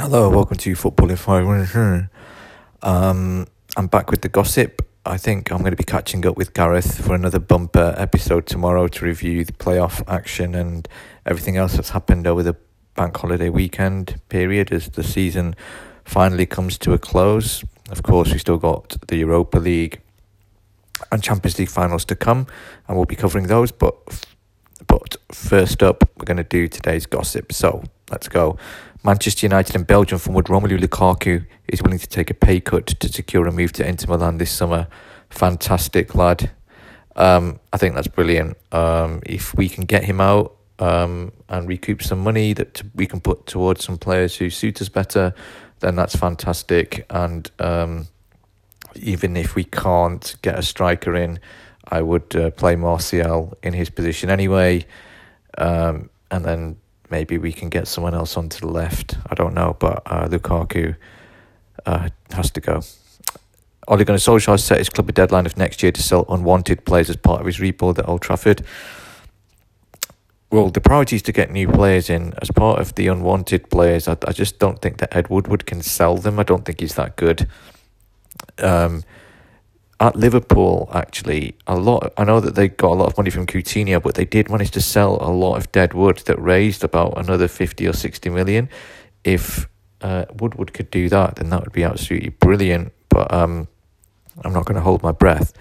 Hello, welcome to Football Five Minutes. Um, I'm back with the gossip. I think I'm going to be catching up with Gareth for another bumper episode tomorrow to review the playoff action and everything else that's happened over the bank holiday weekend period as the season finally comes to a close. Of course, we still got the Europa League and Champions League finals to come, and we'll be covering those. But but first up, we're going to do today's gossip. So let's go. Manchester United and Belgium forward Romelu Lukaku is willing to take a pay cut to secure a move to Inter Milan this summer. Fantastic lad. Um, I think that's brilliant. Um, if we can get him out um, and recoup some money that we can put towards some players who suit us better, then that's fantastic. And um, even if we can't get a striker in, I would uh, play Martial in his position anyway. Um, and then maybe we can get someone else onto the left. I don't know, but uh, Lukaku uh, has to go. Ole Gunnar Solskjaer set his club a deadline of next year to sell unwanted players as part of his rebuild at Old Trafford. Well, the priority is to get new players in. As part of the unwanted players, I, I just don't think that Ed Woodward can sell them. I don't think he's that good. Um, at Liverpool, actually, a lot. I know that they got a lot of money from Coutinho, but they did manage to sell a lot of dead wood that raised about another fifty or sixty million. If uh, Woodward could do that, then that would be absolutely brilliant. But um, I'm not going to hold my breath.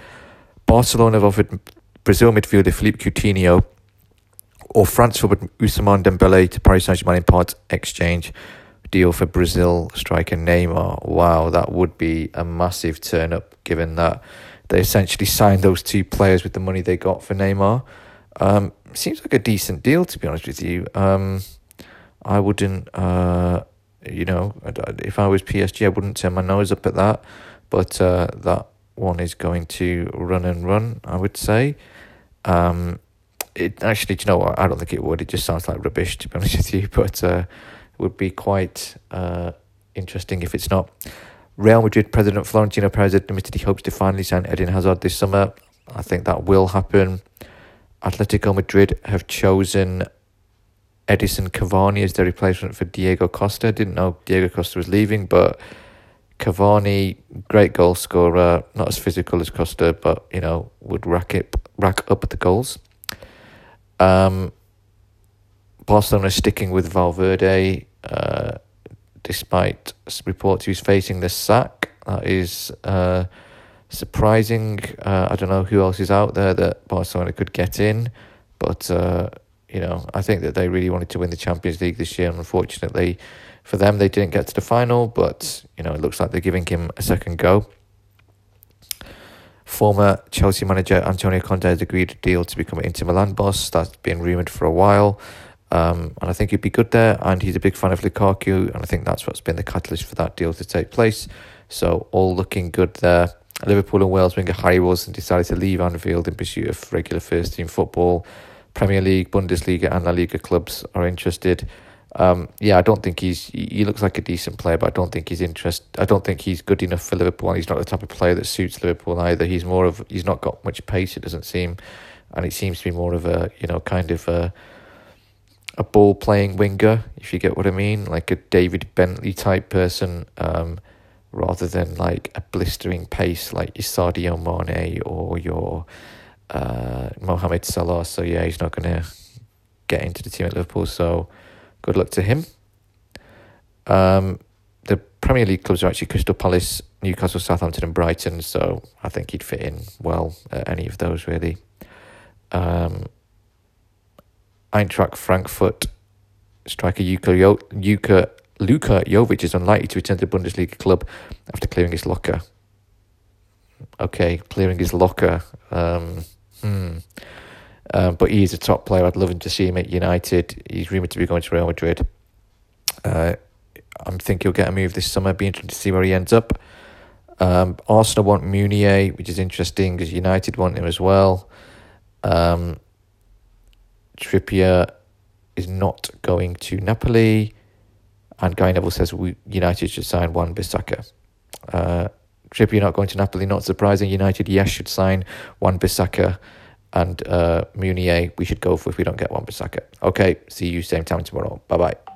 Barcelona have offered Brazil midfielder Philippe Coutinho or France forward Ousmane Dembele to Paris Saint Germain in part exchange deal for Brazil striker Neymar. Wow, that would be a massive turn up given that they essentially signed those two players with the money they got for Neymar. Um, seems like a decent deal, to be honest with you. Um, I wouldn't, uh, you know, if I was PSG, I wouldn't turn my nose up at that. But uh, that one is going to run and run, I would say. Um, it actually, do you know what? I don't think it would. It just sounds like rubbish, to be honest with you. But uh, would be quite uh, interesting if it's not. Real Madrid president Florentino Perez admitted he hopes to finally sign Eden Hazard this summer. I think that will happen. Atletico Madrid have chosen Edinson Cavani as their replacement for Diego Costa. Didn't know Diego Costa was leaving, but Cavani, great goal scorer, not as physical as Costa, but you know would rack it rack up the goals. Um, Barcelona sticking with Valverde. Despite reports he's facing the sack. That is uh, surprising. Uh, I don't know who else is out there that Barcelona could get in, but uh, you know I think that they really wanted to win the Champions League this year. And unfortunately, for them, they didn't get to the final. But you know it looks like they're giving him a second go. Former Chelsea manager Antonio Conte has agreed a deal to become an Inter Milan boss. That's been rumoured for a while. Um, and I think he'd be good there. And he's a big fan of Lukaku, and I think that's what's been the catalyst for that deal to take place. So all looking good there. Liverpool and Wales winger Harry Wilson decided to leave Anfield in pursuit of regular first team football. Premier League, Bundesliga, and La Liga clubs are interested. Um, yeah, I don't think he's. He looks like a decent player, but I don't think he's interest. I don't think he's good enough for Liverpool. And he's not the type of player that suits Liverpool either. He's more of. He's not got much pace. It doesn't seem, and it seems to be more of a you know kind of a a ball playing winger, if you get what I mean, like a David Bentley type person, um, rather than like a blistering pace like your Sadio Mane or your uh, Mohamed Salah. So yeah, he's not going to get into the team at Liverpool. So good luck to him. Um, the Premier League clubs are actually Crystal Palace, Newcastle, Southampton, and Brighton. So I think he'd fit in well at any of those really. Um, Eintracht Frankfurt striker Yuka, Yuka, Luka Jovic is unlikely to return to the Bundesliga club after clearing his locker. Okay, clearing his locker. Um, hmm. Um, but he is a top player. I'd love him to see him at United. He's rumoured to be going to Real Madrid. Uh, I think he'll get a move this summer. Be interested to see where he ends up. Um, Arsenal want Meunier, which is interesting because United want him as well. Um, Trippier is not going to Napoli, and Gary Neville says we, United should sign Wan-Bissaka. Uh, Trippier not going to Napoli, not surprising. United, yes, should sign Wan-Bissaka, and uh, Meunier we should go for if we don't get Wan-Bissaka. Okay, see you same time tomorrow. Bye bye.